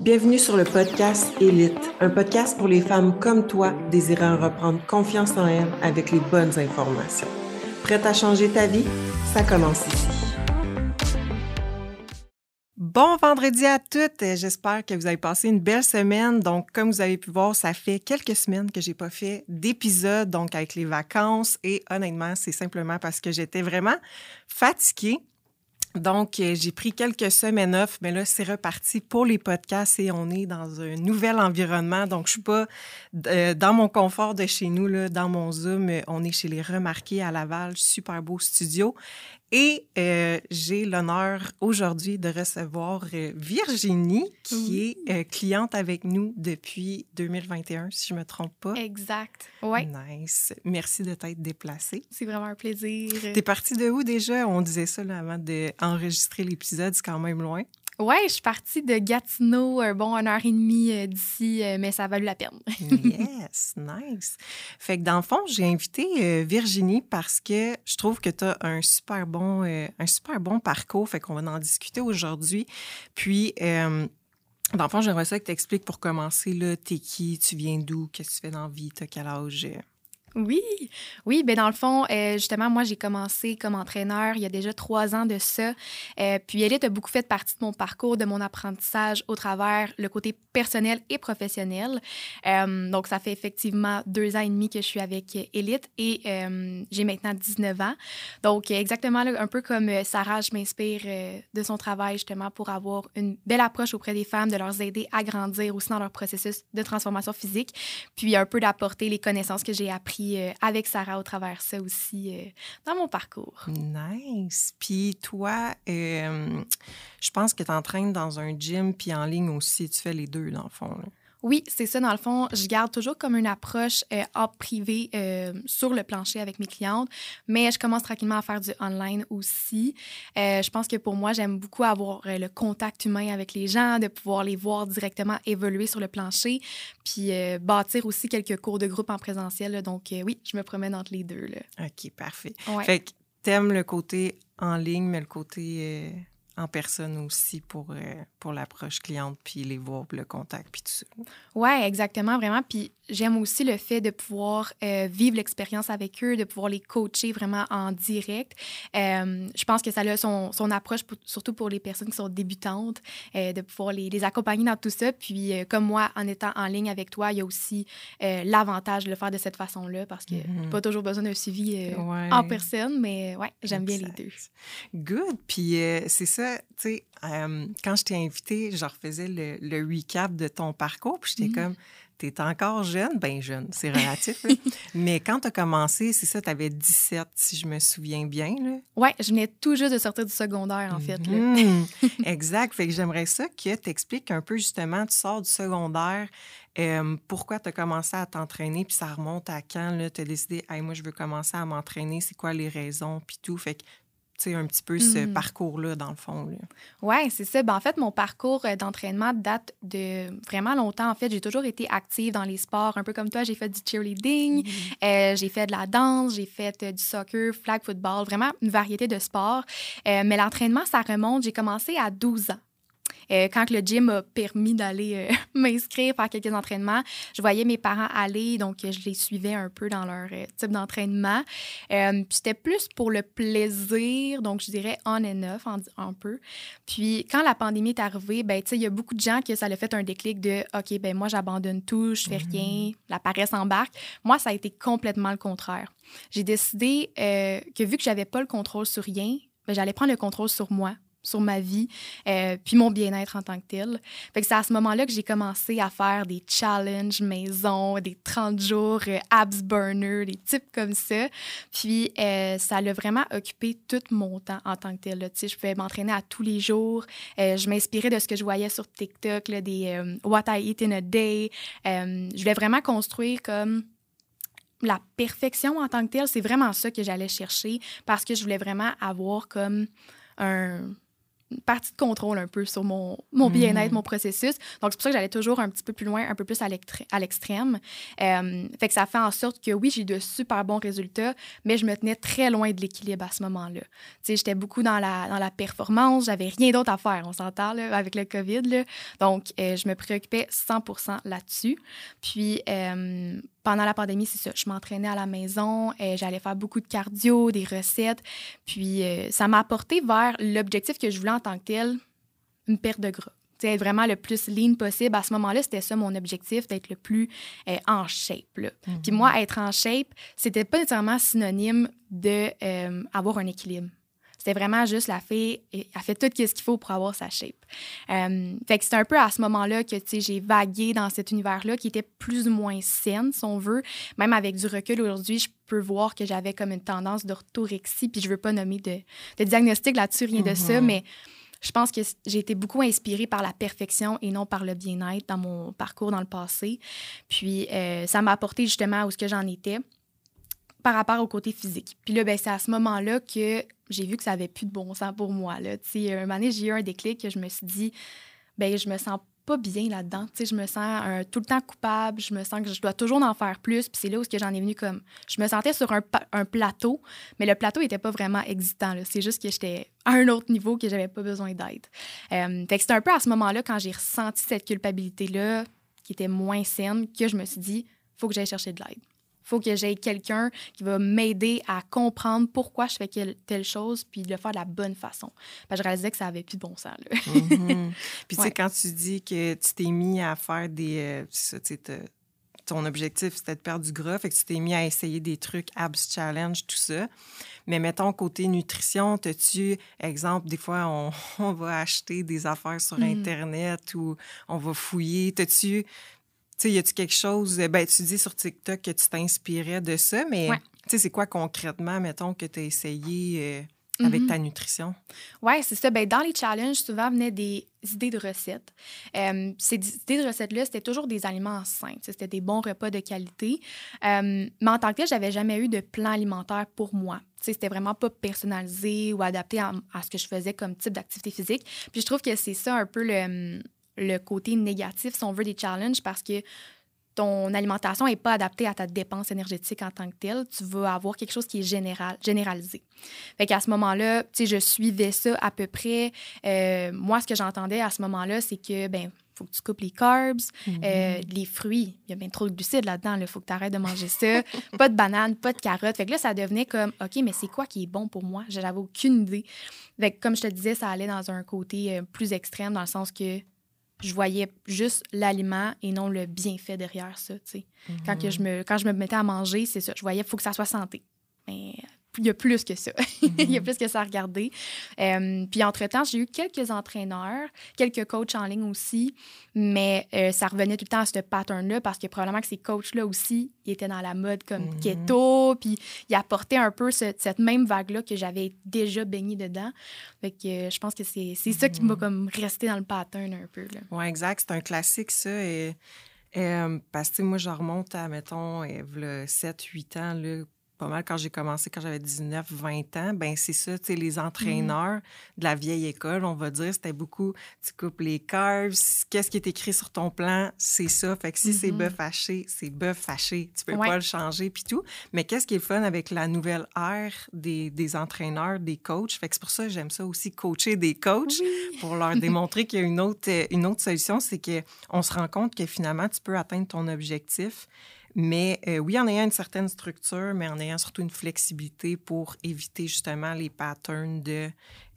Bienvenue sur le podcast Élite, un podcast pour les femmes comme toi désirant reprendre confiance en elles avec les bonnes informations. Prête à changer ta vie? Ça commence ici. Bon vendredi à toutes. J'espère que vous avez passé une belle semaine. Donc, comme vous avez pu voir, ça fait quelques semaines que j'ai pas fait d'épisode, donc avec les vacances. Et honnêtement, c'est simplement parce que j'étais vraiment fatiguée. Donc, euh, j'ai pris quelques semaines off, mais là, c'est reparti pour les podcasts et on est dans un nouvel environnement. Donc, je suis pas euh, dans mon confort de chez nous, dans mon Zoom. On est chez les Remarqués à Laval, super beau studio. Et euh, j'ai l'honneur aujourd'hui de recevoir euh, Virginie, qui est euh, cliente avec nous depuis 2021, si je ne me trompe pas. Exact. Oui. Nice. Merci de t'être déplacée. C'est vraiment un plaisir. T'es partie de où déjà? On disait ça là, avant d'enregistrer l'épisode, c'est quand même loin. Oui, je suis partie de Gatineau, un bon une heure et demie euh, d'ici, euh, mais ça a la peine. yes, nice. Fait que dans le fond, j'ai invité euh, Virginie parce que je trouve que tu as un super bon, un super bon parcours. Fait qu'on va en discuter aujourd'hui. Puis, dans le fond, j'aimerais ça que tu expliques pour commencer, là, t'es qui, tu viens d'où, qu'est-ce que tu fais dans la vie, t'as quel âge? Oui, oui, ben dans le fond, euh, justement, moi, j'ai commencé comme entraîneur il y a déjà trois ans de ça. Euh, puis Elite a beaucoup fait partie de mon parcours, de mon apprentissage au travers le côté personnel et professionnel. Euh, donc, ça fait effectivement deux ans et demi que je suis avec Elite et j'ai maintenant 19 ans. Donc, exactement un peu comme Sarah, je m'inspire de son travail justement pour avoir une belle approche auprès des femmes, de leur aider à grandir aussi dans leur processus de transformation physique, puis un peu d'apporter les connaissances que j'ai apprises euh, avec Sarah au travers ça aussi euh, dans mon parcours. Nice. Puis toi, euh, je pense que tu entraînes dans un gym puis en ligne aussi. Tu fais les deux, dans le fond. Oui, c'est ça. Dans le fond, je garde toujours comme une approche euh, hors privé euh, sur le plancher avec mes clientes, mais je commence tranquillement à faire du online aussi. Euh, je pense que pour moi, j'aime beaucoup avoir euh, le contact humain avec les gens, de pouvoir les voir directement évoluer sur le plancher, puis bâtir aussi quelques cours de groupe en présentiel. Donc oui, je me promène entre les deux. Là. OK, parfait. Fait que t'aimes le côté en ligne, mais le côté en personne aussi pour, euh, pour l'approche cliente, puis les voir, le contact, puis tout ça. Oui, exactement, vraiment. Puis j'aime aussi le fait de pouvoir euh, vivre l'expérience avec eux, de pouvoir les coacher vraiment en direct. Euh, je pense que ça a son, son approche, surtout pour les personnes qui sont débutantes, de pouvoir les, les, accompagner dans tout ça. Puis comme moi, en étant en ligne avec toi, il y a aussi l'avantage de le faire de cette façon-là, parce que mm pas toujours besoin d'un suivi en personne, mais ouais, j'aime bien les deux. Good. Puis c'est ça tu sais, euh, quand je t'ai invité, je refaisais le, le, recap de ton parcours, puis j'étais comme, tu es encore jeune, bien jeune, c'est relatif. Mais quand tu as commencé, c'est ça, tu avais 17, si je me souviens bien. Oui, je venais tout juste de sortir du secondaire, en fait. Mhm. exact. Fait que j'aimerais ça que tu expliques un peu justement, tu sors du secondaire, euh, pourquoi tu as commencé à t'entraîner, puis ça remonte à quand tu as décidé, hey, moi, je veux commencer à m'entraîner, c'est quoi les raisons, puis tout? Fait que un petit peu ce mm. parcours-là, dans le fond. Oui, c'est ça. Ben, en fait, mon parcours euh, d'entraînement date de vraiment longtemps. En fait, j'ai toujours été active dans les sports. Un peu comme toi, j'ai fait du cheerleading, mm-hmm. euh, j'ai fait de la danse, j'ai fait euh, du soccer, flag football, vraiment une variété de sports. mais l'entraînement, ça remonte. J'ai commencé à 12 ans. Euh, quand le gym m'a permis d'aller euh, m'inscrire, faire quelques entraînements, je voyais mes parents aller, donc je les suivais un peu dans leur euh, type d'entraînement. c'était plus pour le plaisir, donc je dirais on and off un peu. Puis quand la pandémie est arrivée, ben il y a beaucoup de gens que ça a fait un déclic de OK, ben moi j'abandonne tout, je fais rien, mm-hmm. la paresse embarque. Moi, ça a été complètement le contraire. J'ai décidé que vu que j'avais pas le contrôle sur rien, ben, j'allais prendre le contrôle sur moi sur ma vie, euh, puis mon bien-être en tant que tel. Fait que c'est à ce moment-là que j'ai commencé à faire des challenges maison, des 30 jours euh, abs burner, des types comme ça. Puis euh, ça l'a vraiment occupé tout mon temps en tant que tel. Là. Je pouvais m'entraîner à tous les jours. je m'inspirais de ce que je voyais sur TikTok, des What I Eat in a Day. je voulais vraiment construire comme la perfection en tant que tel. C'est vraiment ça que j'allais chercher parce que je voulais vraiment avoir comme un partie de contrôle un peu sur mon, mon bien-être, Mhm. mon processus. Donc, c'est pour ça que j'allais toujours un petit peu plus loin, un peu plus à l'extrême. Euh, fait que ça fait en sorte que oui, j'ai eu de super bons résultats, mais je me tenais très loin de l'équilibre à ce moment-là. Tu sais, j'étais beaucoup dans la, dans la performance, j'avais rien d'autre à faire, on s'entend, là, avec le COVID. Là. Donc, euh, je me préoccupais 100% là-dessus. Puis, euh, pendant la pandémie, c'est ça, je m'entraînais à la maison, euh, j'allais faire beaucoup de cardio, des recettes. Puis, euh, ça m'a apporté vers l'objectif que je voulais en tant que tel, une perte de gras. Tu sais, être vraiment le plus lean possible. À ce moment-là, c'était ça mon objectif, d'être le plus euh, en shape. là. Puis moi, être en shape, c'était pas nécessairement synonyme de euh, avoir un équilibre. C'était vraiment juste la fille, elle fait tout ce qu'il faut pour avoir sa shape. Euh, fait que c'est un peu à ce moment-là que j'ai vagué dans cet univers-là qui était plus ou moins saine, si on veut. Même avec du recul aujourd'hui, je peux voir que j'avais comme une tendance d'orthorexie, puis je veux pas nommer de, de diagnostic là-dessus, rien de ça, Mhm. mais je pense que j'ai été beaucoup inspirée par la perfection et non par le bien-être dans mon parcours dans le passé. Puis euh, ça m'a apporté justement où ce que j'en étais par rapport au côté physique. Puis là, ben, c'est à ce moment-là que j'ai vu que ça avait plus de bon sens pour moi. Là. Tu sais, un moment j'ai eu un déclic que je me suis dit, ben je me sens pas bien là-dedans. Je me sens euh, tout le temps coupable, je me sens que je dois toujours en faire plus. Puis c'est là où j'en ai venu comme... Je me sentais sur un, plateau, mais le plateau était pas vraiment existant. là. C'est juste que j'étais à un autre niveau que j'avais pas besoin d'aide. Euh, fait que c'était un peu à ce moment-là, quand j'ai ressenti cette culpabilité-là, qui était moins saine, que je me suis dit, faut que j'aille chercher de l'aide faut que j'aie quelqu'un qui va m'aider à comprendre pourquoi je fais telle chose, puis de le faire de la bonne façon. Parce que je réalisais que ça avait plus de bon sens. Là. Mhm. Puis, tu sais, quand tu dis que tu t'es mis à faire des. euh, tu ton objectif, c'était de perdre du gras, fait que tu t'es mis à essayer des trucs, abs challenge, tout ça. Mais mettons, côté nutrition, as-tu, exemple, des fois, on, on va acheter des affaires sur Mhm. Internet ou on va fouiller. T'as-tu. Tu sais, y a-tu quelque chose. Ben, tu dis sur TikTok que tu t'inspirais de ça, mais Ouais. tu sais, c'est quoi concrètement, mettons, que tu as essayé euh, avec Mhm. ta nutrition? Oui, c'est ça. Ben, dans les challenges, souvent venaient des idées de recettes. Euh, ces idées de recettes-là, c'était toujours des aliments sains. C'était des bons repas de qualité. Euh, mais en tant que tel, j'avais jamais eu de plan alimentaire pour moi. Tu sais, C'était vraiment pas personnalisé ou adapté à, à ce que je faisais comme type d'activité physique. Puis je trouve que c'est ça un peu le, le côté négatif, si on veut, des challenges, parce que ton alimentation n'est pas adaptée à ta dépense énergétique en tant que telle. Tu vas avoir quelque chose qui est général, généralisé. Fait qu'à ce moment-là, tu sais, je suivais ça à peu près. Euh, moi, ce que j'entendais à ce moment-là, c'est que, ben faut que tu coupes les carbs, euh, les fruits. Il y a bien trop de glucides là-dedans. Il faut que tu arrêtes de manger ça. pas de bananes, pas de carottes. Fait que là, ça devenait comme, OK, mais c'est quoi qui est bon pour moi? J'avais aucune idée. Fait que, comme je te disais, ça allait dans un côté euh, plus extrême, dans le sens que je voyais juste l'aliment et non le bienfait derrière ça, sais. Quand, que je me, quand je me mettais à manger, c'est ça. Je voyais qu'il faut que ça soit santé. Mais il y a plus que ça. il y a plus que ça à regarder. Euh, puis, entre-temps, j'ai eu quelques entraîneurs, quelques coachs en ligne aussi, mais euh, ça revenait tout le temps à ce pattern-là parce que probablement que ces coachs-là aussi, ils étaient dans la mode comme Mhm. keto, puis ils apportaient un peu ce- cette même vague-là que j'avais déjà baignée dedans. Fait que euh, je pense que c'est c'est ça qui m'a comme resté dans le pattern un peu. Là. Oui, exact. C'est un classique, ça. Et, euh, parce que moi, je remonte à, mettons, 7-8 ans, là, pas mal quand j'ai commencé, quand j'avais 19, 20 ans. Ben c'est ça, tu sais, les entraîneurs de la vieille école, on va dire, c'était beaucoup, tu coupes les carbs, qu'est-ce qui est écrit sur ton plan, c'est ça. Fait que si c'est Mhm. bœuf haché, c'est bœuf haché. Tu peux Ouais. pas le changer, puis tout. Mais qu'est-ce qui est le fun avec la nouvelle ère des, des entraîneurs, des coachs? Fait que c'est pour ça que j'aime ça aussi, coacher des coachs pour leur démontrer qu'il y a une autre, une autre solution, c'est qu'on se rend compte que finalement, tu peux atteindre ton objectif. Mais euh, oui, en ayant une certaine structure, mais en ayant surtout une flexibilité pour éviter justement les patterns de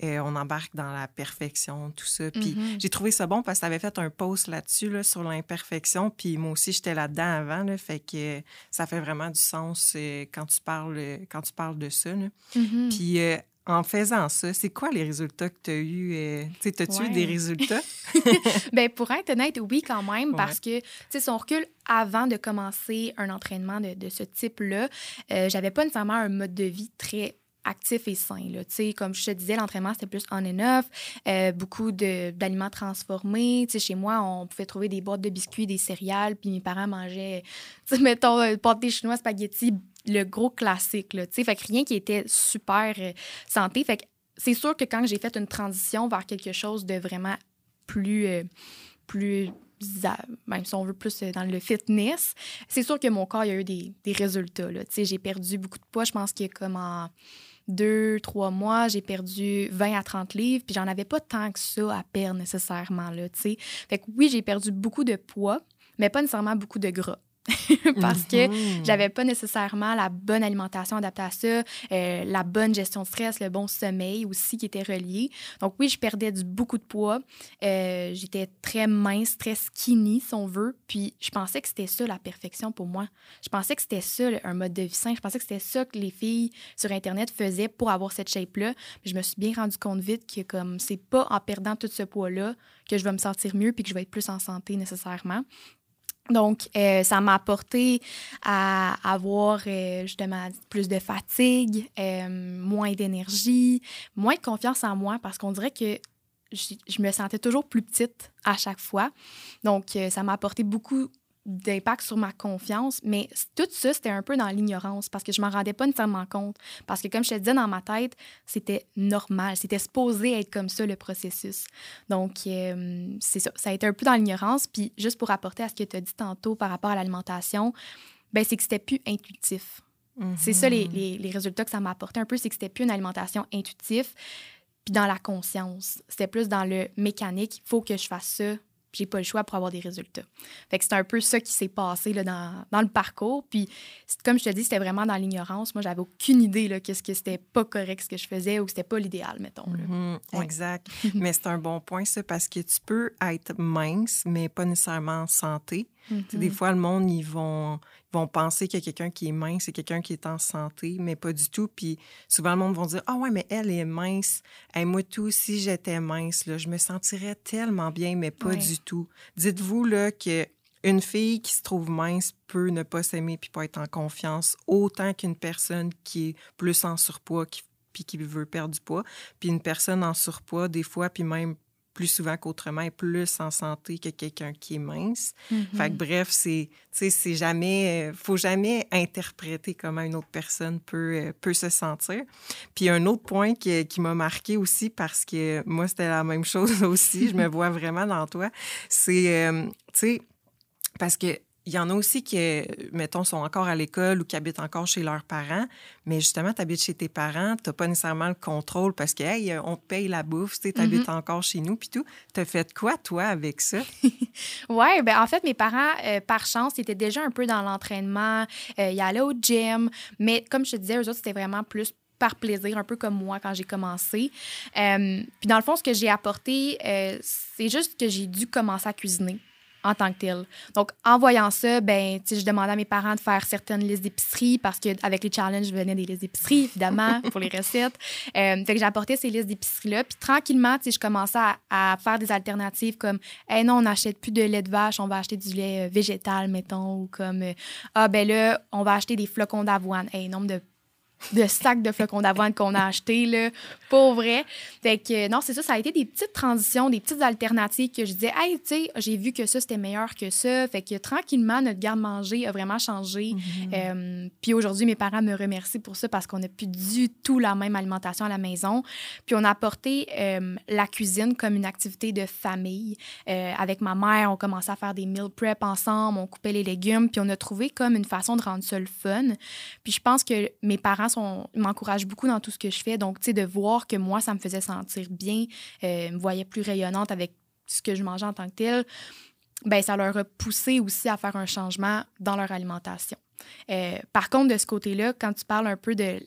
euh, on embarque dans la perfection, tout ça. Puis Mhm. j'ai trouvé ça bon parce que tu avais fait un post là-dessus, là, sur l'imperfection. Puis moi aussi, j'étais là-dedans avant. Là, fait que euh, ça fait vraiment du sens euh, quand, tu parles, quand tu parles de ça. là. Mhm. Puis en faisant ça, c'est quoi les résultats que tu as eus? euh, tu T'as-tu eu des résultats? ben, pour être honnête, oui, quand même, Ouais. parce que, tu sais, si on recule avant de commencer un entraînement de, de ce type-là, euh, j'avais pas nécessairement un mode de vie très actif et sain. Là. Tu sais, Comme je te disais, l'entraînement, c'était plus on and off, euh, beaucoup d'aliments transformés. Tu sais, Chez moi, on pouvait trouver des boîtes de biscuits, des céréales, puis mes parents mangeaient, tu sais, mettons, euh, pâté chinois, spaghetti, le gros classique. Là, fait rien qui était super euh, santé. Fait que c'est sûr que quand j'ai fait une transition vers quelque chose de vraiment plus, euh, plus même si on veut plus dans le fitness, c'est sûr que mon corps, il y a eu des, des résultats. J'ai perdu beaucoup de poids. Je pense que comme en deux, trois mois, j'ai perdu 20 à 30 livres, puis j'en avais pas tant que ça à perdre nécessairement. Là, Fait que oui, j'ai perdu beaucoup de poids, mais pas nécessairement beaucoup de gras. parce que Mhm. j'avais pas nécessairement la bonne alimentation adaptée à ça, euh, la bonne gestion de stress, le bon sommeil aussi qui était relié. Donc oui, je perdais du, beaucoup de poids. Euh, J'étais très mince, très skinny, si on veut. Puis je pensais que c'était ça la perfection pour moi. Je pensais que c'était ça un mode de vie sain. Je pensais que c'était ça que les filles sur Internet faisaient pour avoir cette shape-là. Puis je me suis bien rendu compte vite que comme c'est pas en perdant tout ce poids-là que je vais me sentir mieux puis que je vais être plus en santé nécessairement. Donc, euh, ça m'a apporté à avoir euh, justement plus de fatigue, euh, moins d'énergie, moins de confiance en moi parce qu'on dirait que je, me sentais toujours plus petite à chaque fois. Donc, ça m'a apporté beaucoup d'impact sur ma confiance, mais tout ça, c'était un peu dans l'ignorance parce que je m'en rendais pas nécessairement compte. Parce que, comme je te disais, dans ma tête, c'était normal. C'était supposé être comme ça, le processus. Donc, euh, c'est ça. Ça a été un peu dans l'ignorance. Puis, juste pour rapporter à ce que tu as dit tantôt par rapport à l'alimentation, ben, c'est que c'était plus intuitif. C'est ça les, Mhm. les- les résultats que ça m'a apporté un peu, c'est que c'était plus une alimentation intuitive, puis dans la conscience. C'était plus dans le mécanique. Il faut que je fasse ça. J'ai pas le choix pour avoir des résultats. Fait que c'est un peu ça qui s'est passé là, dans, dans le parcours. Puis, comme je te dis, c'était vraiment dans l'ignorance. Moi, j'avais aucune idée là, qu'est-ce que c'était pas correct ce que je faisais ou que c'était pas l'idéal, mettons. là. Mhm, Ouais. Exact. mais c'est un bon point, ça, parce que tu peux être mince, mais pas nécessairement en santé. Des Mhm. fois, le monde, ils vont, vont penser que quelqu'un qui est mince, c'est quelqu'un qui est en santé, mais pas du tout. Puis souvent, le monde va dire Ah ouais, mais elle est mince. Hey, moi, tout, si j'étais mince, là, je me sentirais tellement bien, mais pas Ouais. du tout. Dites-vous là, que une fille qui se trouve mince peut ne pas s'aimer puis pas être en confiance autant qu'une personne qui est plus en surpoids qui, puis qui veut perdre du poids. Puis une personne en surpoids, des fois, puis même plus souvent qu'autrement, est plus en santé que quelqu'un qui est mince. Mhm. Fait que bref, c'est, tu sais, c'est jamais, euh, faut jamais interpréter comment une autre personne peut, euh, peut se sentir. Puis un autre point qui, qui m'a marqué aussi parce que moi c'était la même chose aussi, je me vois vraiment dans toi, c'est, euh, tu sais, parce que il y en a aussi qui, mettons, sont encore à l'école ou qui habitent encore chez leurs parents, mais justement, tu habites chez tes parents, tu pas nécessairement le contrôle parce que, hey, on te paye la bouffe, tu habites encore chez nous, puis tout. Tu as fait quoi, toi, avec ça? Oui, ben en fait, mes parents, euh, par chance, étaient déjà un peu dans l'entraînement. Euh, ils allaient au gym. Mais comme je te disais, eux autres, c'était vraiment plus par plaisir, un peu comme moi quand j'ai commencé. Euh, puis dans le fond, ce que j'ai apporté, euh, c'est juste que j'ai dû commencer à cuisiner en tant que tel. Donc, en voyant ça, ben, je demandais à mes parents de faire certaines listes d'épicerie parce qu'avec les challenges, venaient des listes d'épicerie, évidemment, pour les recettes. Euh, fait que j'ai apporté ces listes d'épicerie-là. Puis tranquillement, je commençais à, à faire des alternatives comme, hey, non, on n'achète plus de lait de vache, on va acheter du lait euh, végétal, mettons, ou comme, euh, ah, ben là, on va acheter des flocons d'avoine. Hey, nombre de de sacs de flocons d'avoine qu'on a achetés, là, pour vrai. Fait que, non, c'est ça, ça a été des petites transitions, des petites alternatives que je disais, hey, tu sais, j'ai vu que ça, c'était meilleur que ça. Fait que tranquillement, notre garde-manger a vraiment changé. Euh, puis aujourd'hui, mes parents me remercient pour ça parce qu'on n'a plus du tout la même alimentation à la maison. Puis on a apporté euh, la cuisine comme une activité de famille. Euh, avec ma mère, on commençait à faire des meal prep ensemble, on coupait les légumes, puis on a trouvé comme une façon de rendre ça le fun. Puis je pense que mes parents sont, m'encouragent beaucoup dans tout ce que je fais. Donc, tu sais, de voir que moi, ça me faisait sentir bien, euh, me voyait plus rayonnante avec ce que je mangeais en tant que tel, ben ça leur a poussé aussi à faire un changement dans leur alimentation. Euh, par contre, de ce côté-là, quand tu parles un peu de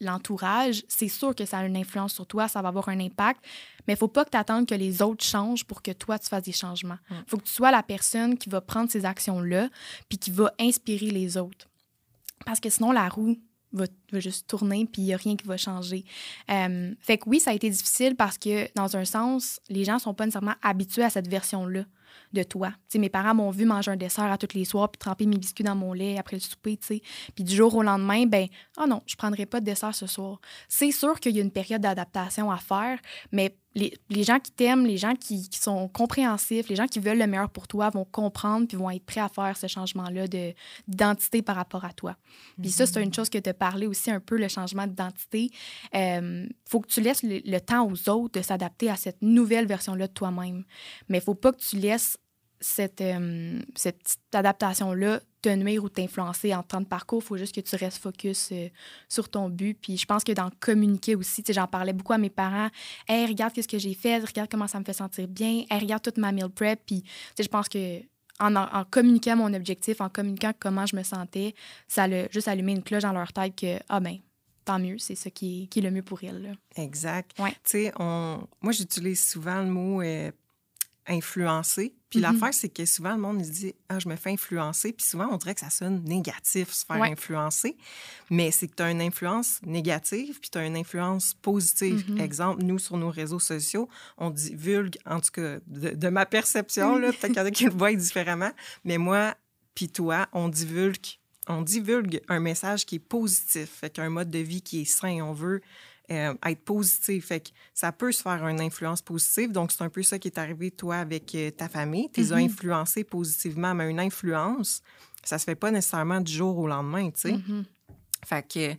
l'entourage, c'est sûr que ça a une influence sur toi, ça va avoir un impact, mais il faut pas que tu attendes que les autres changent pour que toi, tu fasses des changements. Il faut que tu sois la personne qui va prendre ces actions-là, puis qui va inspirer les autres. Parce que sinon, la roue va, juste tourner, puis il n'y a rien qui va changer. Euh, fait que oui, ça a été difficile parce que, dans un sens, les gens sont pas nécessairement habitués à cette version-là. De toi. sais, mes parents m'ont vu manger un dessert à tous les soirs puis tremper mes biscuits dans mon lait après le souper. sais. Puis du jour au lendemain, ben, oh non, je prendrai pas de dessert ce soir. C'est sûr qu'il y a une période d'adaptation à faire, mais les, gens qui t'aiment, les gens qui, sont compréhensifs, les gens qui veulent le meilleur pour toi vont comprendre puis vont être prêts à faire ce changement-là d'identité par rapport à toi. Puis ça, c'est une mm-hmm. chose que as parlé aussi un peu, le changement d'identité. Il euh, faut que tu laisses le, temps aux autres de s'adapter à cette nouvelle version-là de toi-même. Mais il faut pas que tu laisses cette, euh, cette petite adaptation-là te nuire ou t'influencer en temps de parcours. Il faut juste que tu restes focus euh, sur ton but. Puis je pense que dans communiquer aussi, j'en parlais beaucoup à mes parents. Hey, regarde ce que j'ai fait, regarde comment ça me fait sentir bien. Hey, regarde toute ma meal prep. Puis je pense que en, en, communiquant mon objectif, en communiquant comment je me sentais, ça a juste allumé une cloche dans leur tête que, ah ben, tant mieux, c'est ça qui est, qui est, le mieux pour elles. Exact. Tu sais, moi, j'utilise souvent le mot euh, influencer. Puis mm-hmm. l'affaire, c'est que souvent, le monde se dit Ah, je me fais influencer. Puis souvent, on dirait que ça sonne négatif, se faire influencer. Mais c'est que tu as une influence négative, puis tu as une influence positive. Mm-hmm. Exemple, nous, sur nos réseaux sociaux, on divulgue, en tout cas, de, ma perception, peut-être qu'il y en a qui le voient différemment, mais moi, puis toi, on divulgue on divulgue un message qui est positif, fait un mode de vie qui est sain. On veut euh, être positif. Fait que ça peut se faire une influence positive. Donc, c'est un peu ça qui est arrivé, toi, avec euh, ta famille. Tu les as mm-hmm. influencés positivement, mais une influence, ça se fait pas nécessairement du jour au lendemain, tu sais. Mm-hmm. Fait que,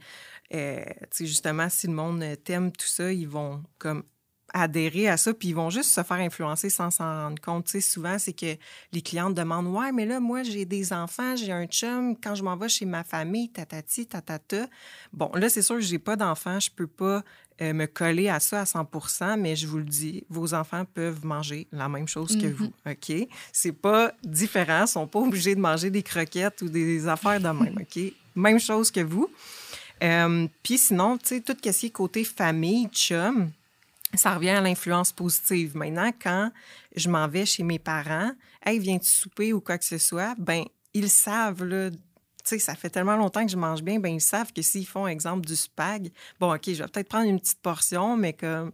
euh, tu sais, justement, si le monde t'aime, tout ça, ils vont comme adhérer à ça, puis ils vont juste se faire influencer sans s'en rendre compte. Tu sais, souvent, c'est que les clientes demandent Ouais, mais là, moi, j'ai des enfants, j'ai un chum, quand je m'en vais chez ma famille, tatati, tatata. Bon, là, c'est sûr que j'ai pas d'enfants, je peux pas euh, me coller à ça à 100% mais je vous le dis, vos enfants peuvent manger la même chose que vous, mm-hmm. OK? C'est pas différent, ils sont pas obligés de manger des croquettes ou des affaires de même, OK? Même chose que vous. Euh, puis sinon, tu sais, tout ce qui est côté famille, chum, ça revient à l'influence positive. Maintenant, quand je m'en vais chez mes parents, hey, viens-tu souper ou quoi que ce soit, ben ils savent, là, tu ça fait tellement longtemps que je mange bien, ben ils savent que s'ils font, exemple, du spag, bon, OK, je vais peut-être prendre une petite portion, mais que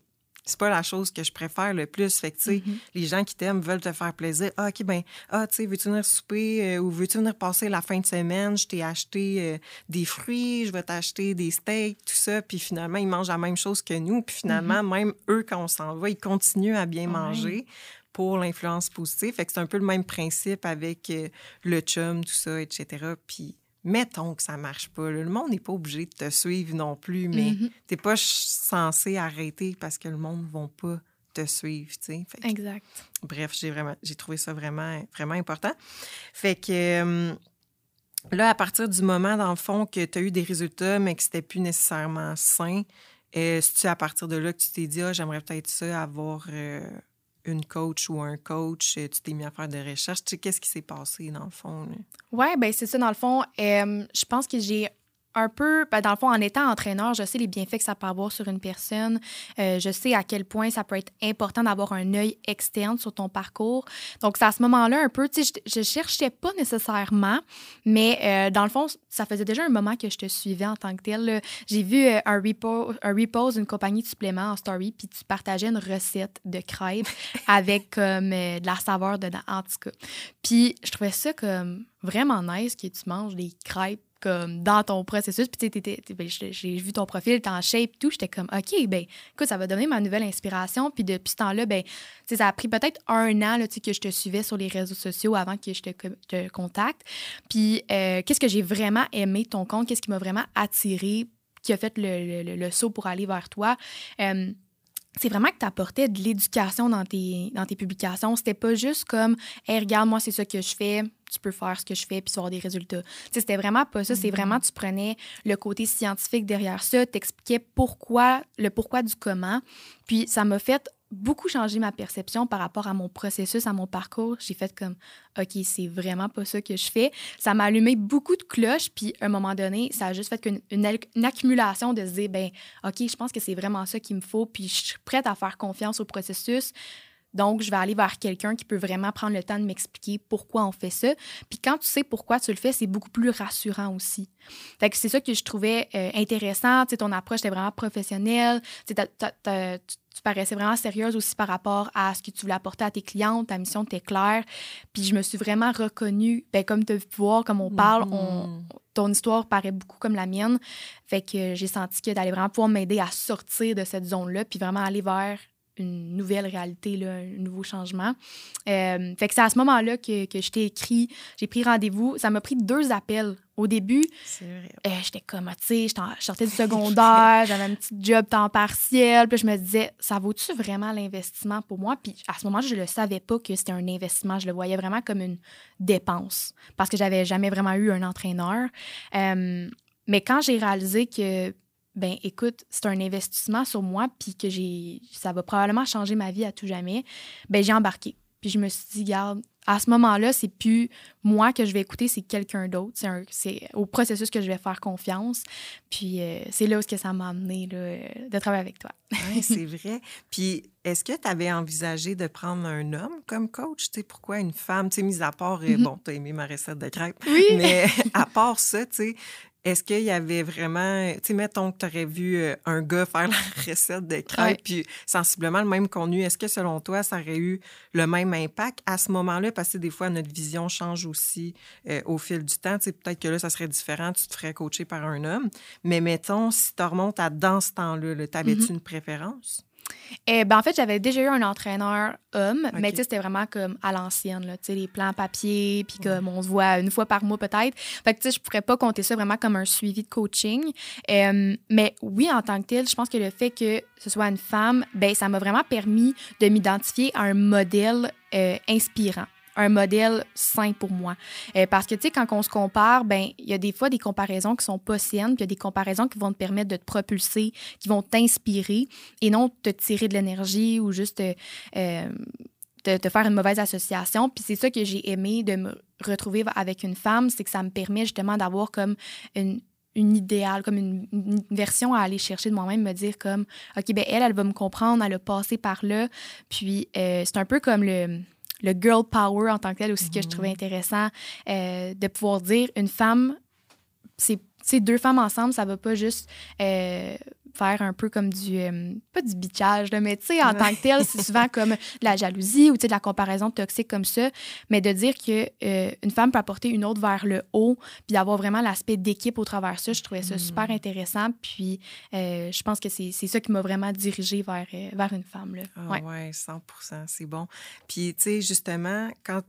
c'est pas la chose que je préfère le plus. Fait que, tu sais, mm-hmm. les gens qui t'aiment veulent te faire plaisir. Ah, OK, ben, ah, tu sais, veux-tu venir souper euh, ou veux-tu venir passer la fin de semaine? Je t'ai acheté euh, des fruits, je vais t'acheter des steaks, tout ça. Puis finalement, ils mangent la même chose que nous. Puis finalement, mm-hmm. même eux, quand on s'en va, ils continuent à bien manger pour l'influence positive. Fait que c'est un peu le même principe avec euh, le chum, tout ça, etc. Puis mettons que ça marche pas. Le monde n'est pas obligé de te suivre non plus, mais tu mm-hmm. t'es pas censé arrêter parce que le monde ne va pas te suivre, tu sais. Exact. Bref, j'ai vraiment, j'ai trouvé ça vraiment, vraiment important. Fait que euh, là, à partir du moment, dans le fond, que tu as eu des résultats, mais que c'était plus nécessairement sain, est-ce à partir de là que tu t'es dit, ah, j'aimerais peut-être ça avoir euh, une coach ou un coach, euh, tu t'es mis à faire des recherches? Qu'est-ce qui s'est passé dans le fond? Oui, bien, c'est ça, dans le fond. je pense que j'ai un peu, ben, dans le fond, en étant entraîneur, je sais les bienfaits que ça peut avoir sur une personne. Euh, je sais à quel point ça peut être important d'avoir un œil externe sur ton parcours. Donc, c'est à ce moment-là un peu, tu sais, je, je cherchais pas nécessairement, mais euh, dans le fond, ça faisait déjà un moment que je te suivais en tant que tel. J'ai vu euh, un, repo, un repose d'une compagnie de suppléments en story, puis tu partageais une recette de crêpes avec comme de la saveur dedans, en tout cas. Puis, je trouvais ça comme vraiment nice que tu manges des crêpes comme dans ton processus. Puis, ben, j'ai vu ton profil, t'es en shape, tout. J'étais comme, OK, ben, écoute, ça va donner ma nouvelle inspiration. Puis, depuis ce temps-là, ben, ça a pris peut-être un an là, que je te suivais sur les réseaux sociaux avant que je te, contacte. Puis, euh, qu'est-ce que j'ai vraiment aimé ton compte? Qu'est-ce qui m'a vraiment attiré, qui a fait le, saut pour aller vers toi? Euh, c'est vraiment que tu apportais de l'éducation dans tes, dans tes publications. C'était pas juste comme, hey, regarde, moi, c'est ça que je fais, tu peux faire ce que je fais puis avoir des résultats. C'était vraiment pas ça. C'est vraiment, tu prenais le côté scientifique derrière ça, t'expliquais pourquoi, le pourquoi du comment. Puis ça m'a fait beaucoup changer ma perception par rapport à mon processus, à mon parcours. J'ai fait comme, OK, c'est vraiment pas ça que je fais. Ça m'a allumé beaucoup de cloches, puis à un moment donné, ça a juste fait une, accumulation de se dire, ben, OK, je pense que c'est vraiment ça qu'il me faut, puis je suis prête à faire confiance au processus Donc, je vais aller vers quelqu'un qui peut vraiment prendre le temps de m'expliquer pourquoi on fait ça. Puis quand tu sais pourquoi tu le fais, c'est beaucoup plus rassurant aussi. Fait que c'est ça que je trouvais euh, intéressant. Tu sais, ton approche était vraiment professionnelle. Tu, tu paraissais vraiment sérieuse aussi par rapport à ce que tu voulais apporter à tes clients. Ta mission était claire. Puis je me suis vraiment reconnue. Ben, comme tu as pu voir, comme on parle, on, mm-hmm. ton histoire paraît beaucoup comme la mienne. Fait que j'ai senti que d'aller vraiment pouvoir m'aider à sortir de cette zone-là, puis vraiment aller vers une nouvelle réalité, là, un nouveau changement. Euh, fait que c'est à ce moment-là que, que je t'ai écrit, j'ai pris rendez-vous. Ça m'a pris deux appels. Au début, euh, j'étais comme, tu sais, je sortais du secondaire, j'avais un petit job temps partiel, puis je me disais, ça vaut-tu vraiment l'investissement pour moi? Puis à ce moment-là, je ne le savais pas que c'était un investissement. Je le voyais vraiment comme une dépense parce que j'avais jamais vraiment eu un entraîneur. Euh, mais quand j'ai réalisé que ben écoute, c'est un investissement sur moi, puis que j'ai, ça va probablement changer ma vie à tout jamais, ben j'ai embarqué. Puis je me suis dit, garde, à ce moment-là, c'est plus moi que je vais écouter, c'est quelqu'un d'autre. C'est, au processus que je vais faire confiance. Puis euh, c'est là où que ça m'a amené de travailler avec toi. oui, c'est vrai. Puis est-ce que tu avais envisagé de prendre un homme comme coach? Tu sais, pourquoi une femme? Tu sais, mis à part, euh, mm-hmm. bon, tu as aimé ma recette de crêpes. Oui. Mais à part ça, tu sais, est-ce qu'il y avait vraiment, tu sais, mettons que tu aurais vu euh, un gars faire la recette de crêpes, puis sensiblement le même contenu, est-ce que selon toi, ça aurait eu le même impact à ce moment-là? Parce que des fois, notre vision change aussi euh, au fil du temps. Tu sais, peut-être que là, ça serait différent, tu te ferais coacher par un homme. Mais mettons, si tu remontes à dans ce temps-là, -là, t'avais-tu mm-hmm. une préférence? Eh ben, en fait, j'avais déjà eu un entraîneur homme, mais c'était vraiment comme à l'ancienne, tu sais, les plans papier, puis comme on se voit une fois par mois peut-être. Fait que, tu sais, je pourrais pas compter ça vraiment comme un suivi de coaching. mais oui, en tant que tel, je pense que le fait que ce soit une femme, ben ça m'a vraiment permis de m'identifier à un modèle euh, inspirant un modèle sain pour moi. Euh, parce que, tu sais, quand on se compare, ben il y a des fois des comparaisons qui sont pas saines, puis il y a des comparaisons qui vont te permettre de te propulser, qui vont t'inspirer et non te tirer de l'énergie ou juste te, euh, te, faire une mauvaise association. Puis c'est ça que j'ai aimé de me retrouver avec une femme, c'est que ça me permet justement d'avoir comme une, une idéale, comme une, version à aller chercher de moi-même, me dire comme, OK, ben elle, elle va me comprendre, elle a passé par là. Puis euh, c'est un peu comme le le girl power en tant que tel aussi que je trouvais mhm. intéressant euh, de pouvoir dire une femme, c'est deux femmes ensemble, ça va pas juste euh, faire un peu comme du, euh, pas du bitchage, mais tu sais, en tant que tel, c'est souvent comme de la jalousie ou de la comparaison toxique comme ça. Mais de dire que euh, une femme peut apporter une autre vers le haut, puis d'avoir vraiment l'aspect d'équipe au travers ça, je trouvais ça super mm. intéressant. Puis euh, je pense que c'est ça qui m'a vraiment dirigée vers, vers une femme. Là. Ah ouais. ouais. 100 c'est bon. Puis, tu sais, justement, quand,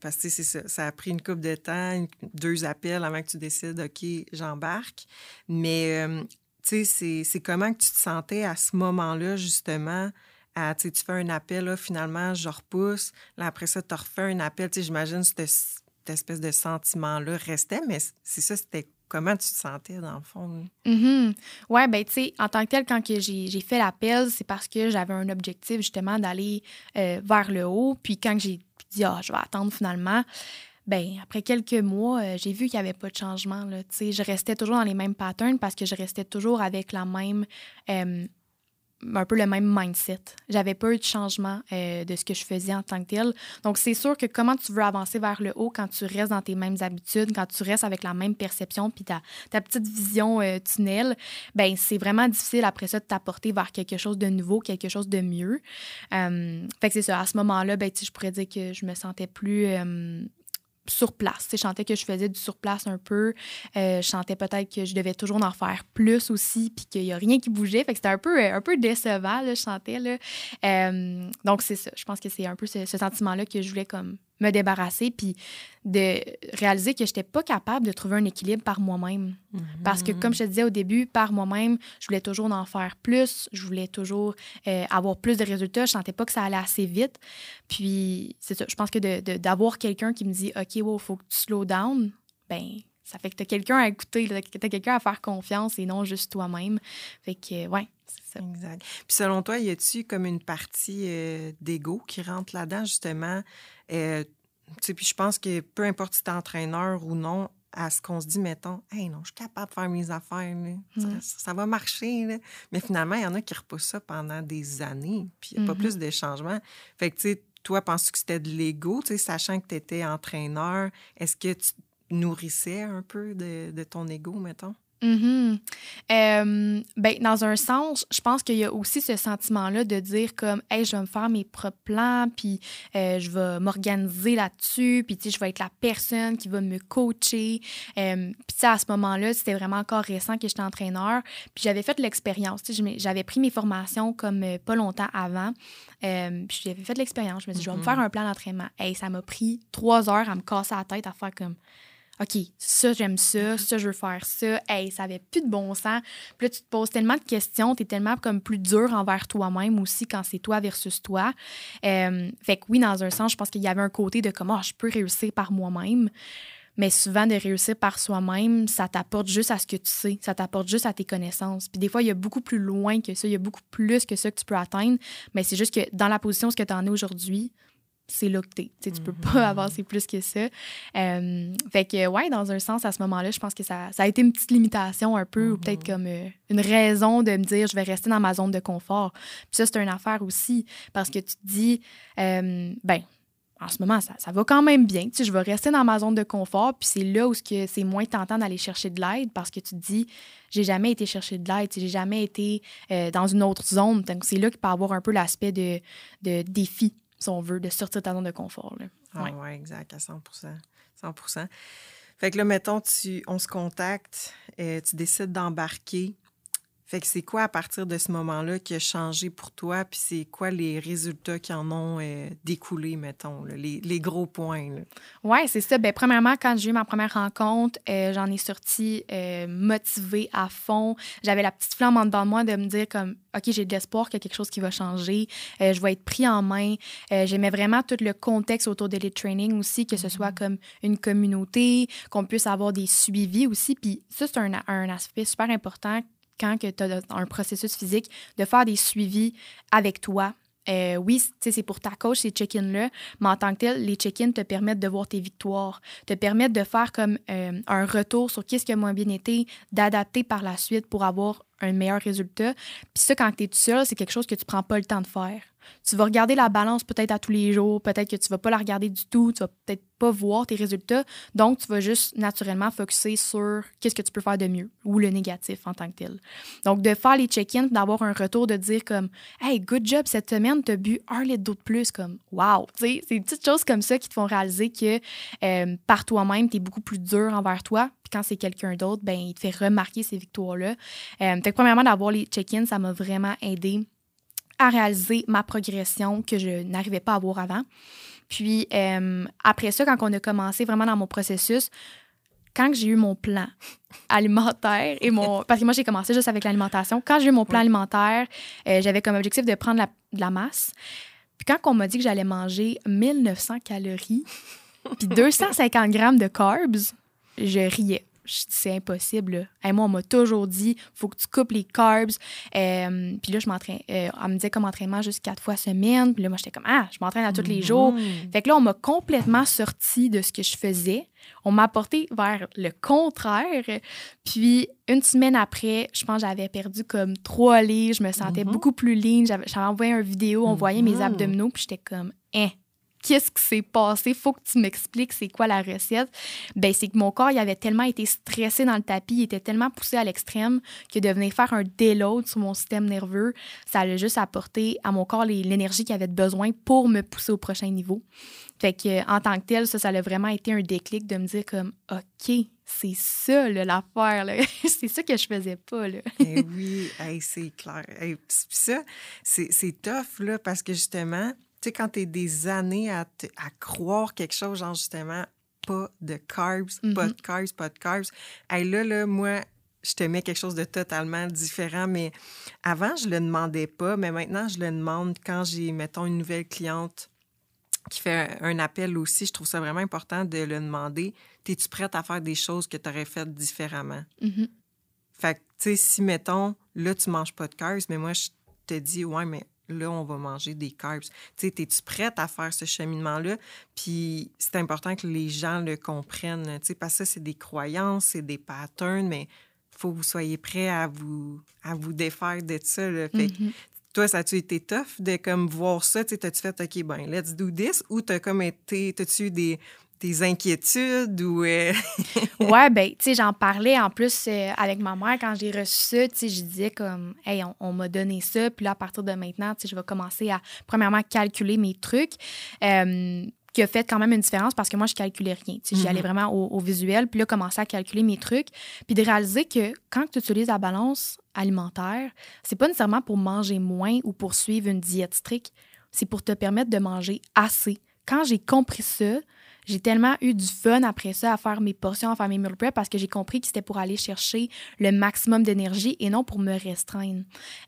parce que ça, ça a pris une couple de temps, deux appels avant que tu décides, OK, j'embarque. Mais tu sais, c'est comment que tu te sentais à ce moment-là, justement, tu fais un appel, là, finalement, je repousse, là, après ça, tu refais un appel, tu sais, j'imagine que cette, espèce de sentiment-là restait, mais c'est ça, c'était comment tu te sentais, dans le fond? Mm-hmm. Oui, bien, tu sais, en tant que tel, quand j'ai fait l'appel, c'est parce que j'avais un objectif, justement, d'aller euh, vers le haut, puis quand j'ai dit, ah, je vais attendre finalement, ben après quelques mois, euh, j'ai vu qu'il n'y avait pas de changement. Là. Je restais toujours dans les mêmes patterns parce que je restais toujours avec la même. Euh, un peu le même mindset. J'avais pas eu de changement euh, de ce que je faisais en tant que tel. Donc, c'est sûr que comment tu veux avancer vers le haut quand tu restes dans tes mêmes habitudes, quand tu restes avec la même perception puis ta, petite vision tunnel, ben c'est vraiment difficile après ça de t'apporter vers quelque chose de nouveau, quelque chose de mieux. fait que c'est ça. À ce moment-là, ben, je pourrais dire que je me sentais plus sur place. Je chantais que je faisais du sur place un peu. Euh, je chantais peut-être que je devais toujours en faire plus aussi, puis qu'il n'y a rien qui bougeait. Fait que c'était un peu, un peu décevant, là, je chantais. Là. Euh, donc, c'est ça. Je pense que c'est un peu ce sentiment-là que je voulais comme me débarrasser, puis de réaliser que je n'étais pas capable de trouver un équilibre par moi-même. Parce que, comme je te disais au début, par moi-même, je voulais toujours en faire plus, je voulais toujours euh, avoir plus de résultats, je sentais pas que ça allait assez vite. Puis, c'est ça, je pense que d'avoir quelqu'un qui me dit « OK, il faut que tu slow down », ben ça fait que tu as quelqu'un à écouter, tu as quelqu'un à faire confiance et non juste toi-même. Fait que, ouais, ça. Exact. Puis selon toi, y a-tu comme une partie euh, d'ego qui rentre là-dedans, justement? Euh, puis je pense que peu importe si tu es entraîneur ou non, à ce qu'on se dit, mettons, hey, non, je suis capable de faire mes affaires, là. Ça, Mm. ça va marcher. là. Mais finalement, il y en a qui repoussent ça pendant des années, puis il n'y a pas plus de changements. Fait que, tu sais, toi, penses-tu que c'était de l'ego, tu sais, sachant que tu étais entraîneur? Est-ce que tu nourrissais un peu de, de ton ego, mettons? Euh, ben, dans un sens, je pense qu'il y a aussi ce sentiment-là de dire comme, hey, je vais me faire mes propres plans, puis euh, je vais m'organiser là-dessus, puis tu sais, je vais être la personne qui va me coacher. Euh, puis tu sais, à ce moment-là, c'était vraiment encore récent que j'étais entraîneur, puis j'avais fait l'expérience. J'avais pris mes formations comme euh, pas longtemps avant, puis j'avais fait l'expérience. Je me suis dit, je vais me Mhm. faire un plan d'entraînement. Hey, ça m'a pris trois heures à me casser la tête à faire comme, OK, ça, j'aime ça, ça, je veux faire ça. Hey, ça avait plus de bon sens. Puis là, tu te poses tellement de questions, tu es tellement comme plus dur envers toi-même aussi quand c'est toi versus toi. Euh, fait que oui, dans un sens, je pense qu'il y avait un côté de comment je peux réussir par moi-même. Mais souvent, de réussir par soi-même, ça t'apporte juste à ce que tu sais, ça t'apporte juste à tes connaissances. Puis des fois, il y a beaucoup plus loin que ça, il y a beaucoup plus que ça que tu peux atteindre. Mais c'est juste que dans la position ce que tu en es aujourd'hui, c'est là que t'es. Tu tu peux pas avancer plus que ça. Euh, fait que, ouais, dans un sens, à ce moment-là, je pense que ça, ça a été une petite limitation un peu, ou peut-être comme euh, une raison de me dire, je vais rester dans ma zone de confort. Puis ça, c'est une affaire aussi, parce que tu te dis, euh, ben, en ce moment, ça, ça va quand même bien. Tu sais, je vais rester dans ma zone de confort, puis c'est là où c'est moins tentant d'aller chercher de l'aide, parce que tu te dis, j'ai jamais été chercher de l'aide, tu sais, j'ai jamais été euh, dans une autre zone. Donc, c'est là qu'il peut avoir un peu l'aspect de, de défi, si on veut, de sortir de ta zone de confort. là. Ah Ouais. ouais, exact, à 100 100% Fait que là, mettons, tu, on se contacte, euh, tu décides d'embarquer. Fait que c'est quoi à partir de ce moment-là qui a changé pour toi? Puis c'est quoi les résultats qui en ont euh, découlé, mettons, là, les, les gros points? Oui, c'est ça. Ben, premièrement, quand j'ai eu ma première rencontre, euh, j'en ai sorti euh, motivée à fond. J'avais la petite flamme en dedans de moi de me dire comme, OK, j'ai de l'espoir qu'il y a quelque chose qui va changer. Euh, je vais être pris en main. Euh, J'aimais vraiment tout le contexte autour de l'Elite Training aussi, que ce soit comme une communauté, qu'on puisse avoir des suivis aussi. Puis ça, c'est un, un aspect super important quand tu as un processus physique, de faire des suivis avec toi. Euh, oui, c'est pour ta coach, ces check-ins-là, mais en tant que tel, les check-ins te permettent de voir tes victoires, te permettent de faire comme euh, un retour sur qu'est-ce qui a moins bien été, d'adapter par la suite pour avoir un meilleur résultat. Puis ça, quand tu es tout seul, c'est quelque chose que tu prends pas le temps de faire. Tu vas regarder la balance peut-être à tous les jours, peut-être que tu vas pas la regarder du tout, tu vas peut-être pas voir tes résultats, donc tu vas juste naturellement focuser sur qu'est-ce que tu peux faire de mieux ou le négatif en tant que tel. Donc de faire les check-ins, d'avoir un retour, de dire comme Hey, good job cette semaine, tu as bu un litre d'eau de plus, comme wow! C'est des petites choses comme ça qui te font réaliser que euh, par toi-même, tu es beaucoup plus dur envers toi. Quand c'est quelqu'un d'autre, ben il te fait remarquer ces victoires-là. Euh, fait que premièrement, d'avoir les check-ins, ça m'a vraiment aidé à réaliser ma progression que je n'arrivais pas à voir avant. Puis euh, après ça, quand on a commencé vraiment dans mon processus, quand j'ai eu mon plan alimentaire et mon parce que moi j'ai commencé juste avec l'alimentation, quand j'ai eu mon plan alimentaire, euh, j'avais comme objectif de prendre la- de la masse. Puis quand on m'a dit que j'allais manger 1900 calories puis 250 grammes de carbs, je riais. Je dis, c'est impossible. Là. Hey, moi, on m'a toujours dit, faut que tu coupes les carbs. Euh, puis là, je m'entraîne. euh, on me disait comme entraînement juste quatre fois semaine. Puis là, moi, j'étais comme, ah, je m'entraîne à tous les jours. Mhm. Fait que là, on m'a complètement sorti de ce que je faisais. On m'a apporté vers le contraire. Puis, une semaine après, je pense que j'avais perdu comme trois livres. Je me sentais Mhm. beaucoup plus ligne. J'avais j'avais envoyé une vidéo, on voyait mes Mhm. abdominaux. Puis, j'étais comme, hein, qu'est-ce qui s'est passé? Faut que tu m'expliques c'est quoi la recette. Ben, c'est que mon corps, il avait tellement été stressé dans le tapis, il était tellement poussé à l'extrême que de venir faire un déload sur mon système nerveux, ça allait juste apporter à mon corps l'énergie qu'il avait besoin pour me pousser au prochain niveau. Fait que, en tant que tel, ça, ça a vraiment été un déclic de me dire comme, OK, c'est ça, l'affaire, c'est ça que je faisais pas, là. Eh oui, hey, c'est clair. Hey, puis ça, c'est tough, là, parce que justement, sais, quand tu es des années à, te- à croire quelque chose, genre justement, pas de carbs, pas Mhm. de carbs, pas de carbs. Hey, là, là, moi, je te mets quelque chose de totalement différent, mais avant, je le demandais pas, mais maintenant, je le demande quand j'ai, mettons, une nouvelle cliente qui fait un appel aussi. Je trouve ça vraiment important de le demander. Es-tu prête à faire des choses que tu aurais faites différemment? Mhm. Fait que, tu sais, si, mettons, là, tu manges pas de carbs, mais moi, je te dis, ouais, mais là, on va manger des carbs. Tu sais, es-tu prête à faire ce cheminement-là? Puis c'est important que les gens le comprennent, tu sais, parce que ça, c'est des croyances, c'est des patterns, mais il faut que vous soyez prêts à vous, à vous défaire de ça. Là. Fait Mhm. toi, ça a-tu été tough de comme voir ça? Tu sais, T'as-tu fait, OK, ben, let's do this? Ou t'as comme été, t'as-tu eu des, des inquiétudes ou. euh, ouais, ben, tu sais, j'en parlais en plus euh, avec ma mère quand j'ai reçu ça. Tu sais, je disais comme, hey, on, on m'a donné ça. Puis là, à partir de maintenant, tu sais, je vais commencer à, premièrement, calculer mes trucs. Euh, qui a fait quand même une différence parce que moi, je calculais rien. Tu sais, J'y allais Mhm. vraiment au, au visuel. Puis là, commencer à calculer mes trucs. Puis de réaliser que quand tu utilises la balance alimentaire, c'est pas nécessairement pour manger moins ou pour suivre une diète stricte. C'est pour te permettre de manger assez. Quand j'ai compris ça, j'ai tellement eu du fun après ça à faire mes portions, à faire mes meal prep parce que j'ai compris que c'était pour aller chercher le maximum d'énergie et non pour me restreindre.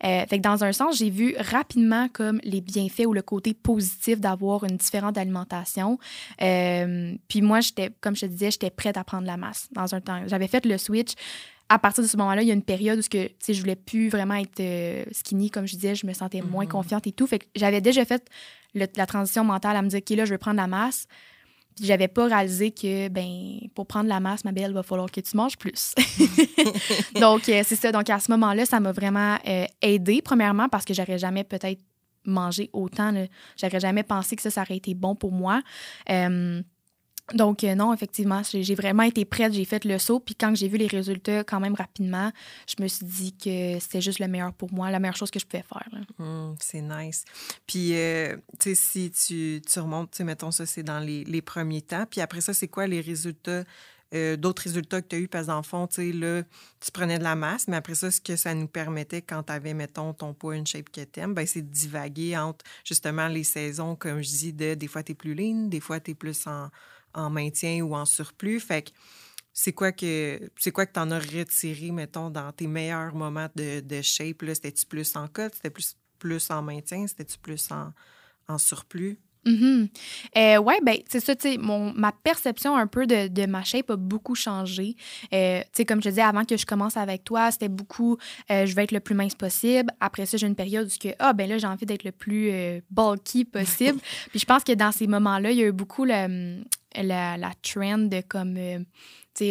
Euh, fait que dans un sens, j'ai vu rapidement comme les bienfaits ou le côté positif d'avoir une différente alimentation. Euh, puis moi, j'étais, comme je te disais, j'étais prête à prendre la masse dans un temps. J'avais fait le switch. À partir de ce moment-là, il y a une période où ce que, je voulais plus vraiment être euh, skinny, comme je disais, je me sentais moins Mhm. confiante et tout. Fait que j'avais déjà fait le- la transition mentale à me dire, OK, là, je veux prendre la masse. Puis j'avais pas réalisé que, ben, pour prendre la masse, ma belle, il va falloir que tu manges plus. Donc, euh, c'est ça. Donc, à ce moment-là, ça m'a vraiment euh, aidé, premièrement, parce que j'aurais jamais peut-être mangé autant. J'aurais jamais pensé que ça, ça aurait été bon pour moi. Euh, donc, euh, non, effectivement, j'ai vraiment été prête, j'ai fait le saut. Puis quand j'ai vu les résultats quand même rapidement, je me suis dit que c'était juste le meilleur pour moi, la meilleure chose que je pouvais faire. Hum, c'est nice. Puis, euh, tu sais, si tu, tu remontes, tu sais, mettons ça, c'est dans les, les premiers temps. Puis après ça, c'est quoi les résultats, euh, d'autres résultats que tu as eu? Parce que dans le fond, tu sais, là, tu prenais de la masse, mais après ça, ce que ça nous permettait quand tu avais, mettons, ton poids, une shape que tu aimes, ben, c'est de divaguer entre justement les saisons, comme je dis, de des fois, tu es plus lean, des fois, tu es plus en, en maintien ou en surplus. Fait que c'est quoi que c'est quoi que tu en as retiré, mettons, dans tes meilleurs moments de, de shape? C'était-tu plus en cut? C'était plus, plus en maintien? C'était-tu plus en, en surplus? Mhm. Euh, ouais, ben, c'est ça, tu sais, mon- ma perception un peu de, de ma shape a beaucoup changé. Euh, tu sais, comme je te disais, avant que je commence avec toi, c'était beaucoup, euh, je vais être le plus mince possible. Après ça, j'ai une période où, que, ah, ben là, j'ai envie d'être le plus bulky possible. Puis je pense que dans ces moments-là, il y a eu beaucoup le- la, la trend de comme,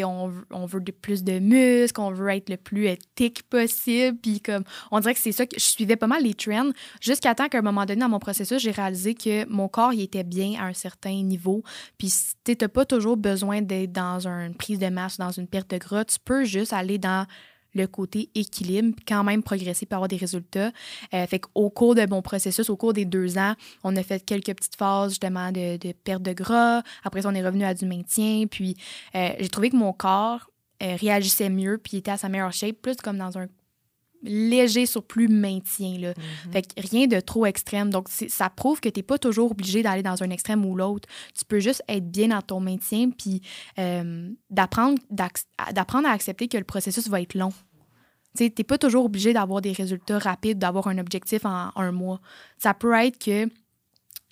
on, veut- plus de muscles, on veut être le plus thick possible. Puis comme, on dirait que c'est ça que je suivais pas mal les trends jusqu'à temps qu'à un moment donné dans mon processus, j'ai réalisé que mon corps était bien à un certain niveau. Puis tu n'as pas toujours besoin d'être dans une prise de masse, dans une perte de gras. Tu peux juste aller dans le côté équilibre, puis quand même progresser pour avoir des résultats. Euh, fait qu'au cours de mon processus, au cours des deux ans, on a fait quelques petites phases justement de, de perte de gras. Après ça, on est revenu à du maintien. Puis euh, j'ai trouvé que mon corps euh, réagissait mieux, puis était à sa meilleure shape, plus comme dans un léger surplus maintien. Là. Mhm. Fait que rien de trop extrême. Donc, ça prouve que tu n'es pas toujours obligé d'aller dans un extrême ou l'autre. Tu peux juste être bien dans ton maintien, puis euh, d'apprendre à accepter que le processus va être long. Tu n'es pas toujours obligé d'avoir des résultats rapides, d'avoir un objectif en un mois. Ça peut être que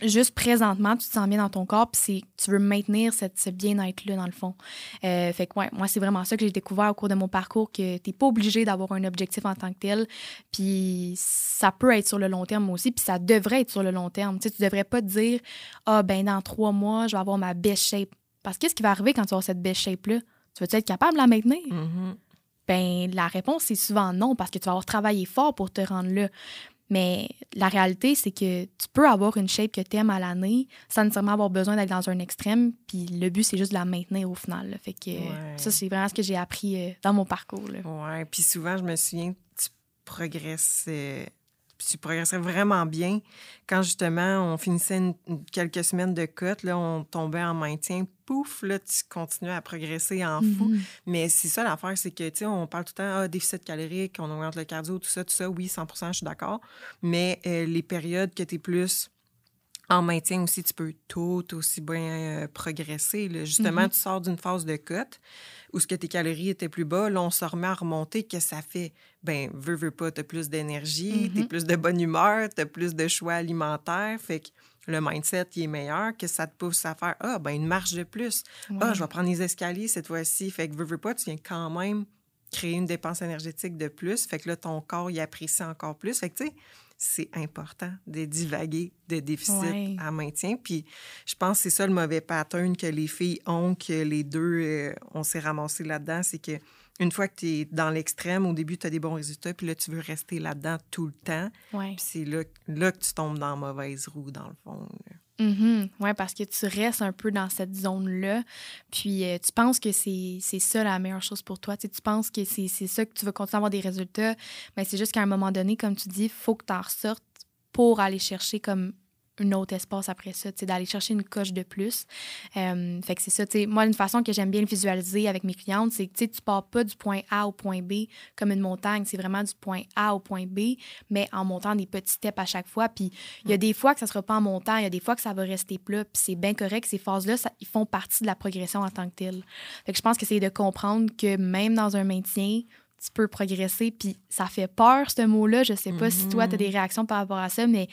juste présentement, tu te sens bien dans ton corps, puis tu veux maintenir cette, ce bien-être-là, dans le fond. Euh, fait que, moi, c'est vraiment ça que j'ai découvert au cours de mon parcours, que tu n'es pas obligé d'avoir un objectif en tant que tel. Puis ça peut être sur le long terme aussi, puis ça devrait être sur le long terme. Tu tu devrais pas te dire, ah, ben dans trois mois, je vais avoir ma best shape. Parce que qu'est-ce qui va arriver quand tu vas avoir cette best shape-là? Tu vas être capable de la maintenir? Mhm. Ben, la réponse, c'est souvent non, parce que tu vas avoir travaillé fort pour te rendre là. Mais la réalité, c'est que tu peux avoir une shape que tu aimes à l'année sans nécessairement avoir besoin d'être dans un extrême. Puis le but, c'est juste de la maintenir au final. là. Fait que Ouais. ça, c'est vraiment ce que j'ai appris euh, dans mon parcours. là. Ouais, puis souvent, je me souviens, tu progresses, euh, tu progressais vraiment bien quand justement on finissait une- quelques semaines de cote, là, on tombait en maintien, pouf, là, tu continuais à progresser en fou. Mhm. Mais c'est ça l'affaire, c'est que, tu sais, on parle tout le temps, ah, déficit calorique, on augmente le cardio, tout ça, tout ça, oui, 100% je suis d'accord. Mais euh, les périodes que tu es plus en maintien aussi, tu peux tout aussi bien euh, progresser. là. Justement, Mhm. tu sors d'une phase de cote où ce que tes calories étaient plus bas, là, on se remet à remonter, que ça fait? Ben, veux, veux pas, t'as plus d'énergie, t'es Mhm. plus de bonne humeur, t'as plus de choix alimentaires, fait que le mindset, il est meilleur, que ça te pousse à faire, ah, ben, une marche de plus. Ah, je vais prendre les escaliers cette fois-ci. Fait que veux, veux pas, tu viens quand même créer une dépense énergétique de plus. Fait que là, ton corps, il apprécie encore plus. Fait que, tu sais, c'est important de divaguer de déficit à maintien. Puis je pense que c'est ça le mauvais pattern que les filles ont, que les deux, euh, on s'est ramassé là-dedans, c'est que une fois que tu es dans l'extrême, au début, tu as des bons résultats, puis là, tu veux rester là-dedans tout le temps. Puis c'est là, là, que tu tombes dans la mauvaise roue, dans le fond. Mm-hmm. Oui, parce que tu restes un peu dans cette zone-là. Puis euh, tu penses que c'est ça la meilleure chose pour toi. Tu, tu penses que c'est ça que tu veux continuer à avoir des résultats. Mais c'est juste qu'à un moment donné, comme tu dis, il faut que tu en ressortes pour aller chercher comme un autre espace après ça, d'aller chercher une coche de plus. Euh, fait que c'est ça, moi, une façon que j'aime bien le visualiser avec mes clientes, c'est que tu pars pas du point A au point B comme une montagne, c'est vraiment du point A au point B, mais en montant des petits steps à chaque fois. Puis il y a des fois que ça sera pas en montant, il y a des fois que ça va rester plat, puis c'est bien correct. Ces phases-là, ils font partie de la progression en tant que telle. Fait que je pense que c'est de comprendre que même dans un maintien, tu peux progresser, puis ça fait peur, ce mot-là. Je sais pas si toi, tu as des mm-hmm. réactions par rapport à ça, mais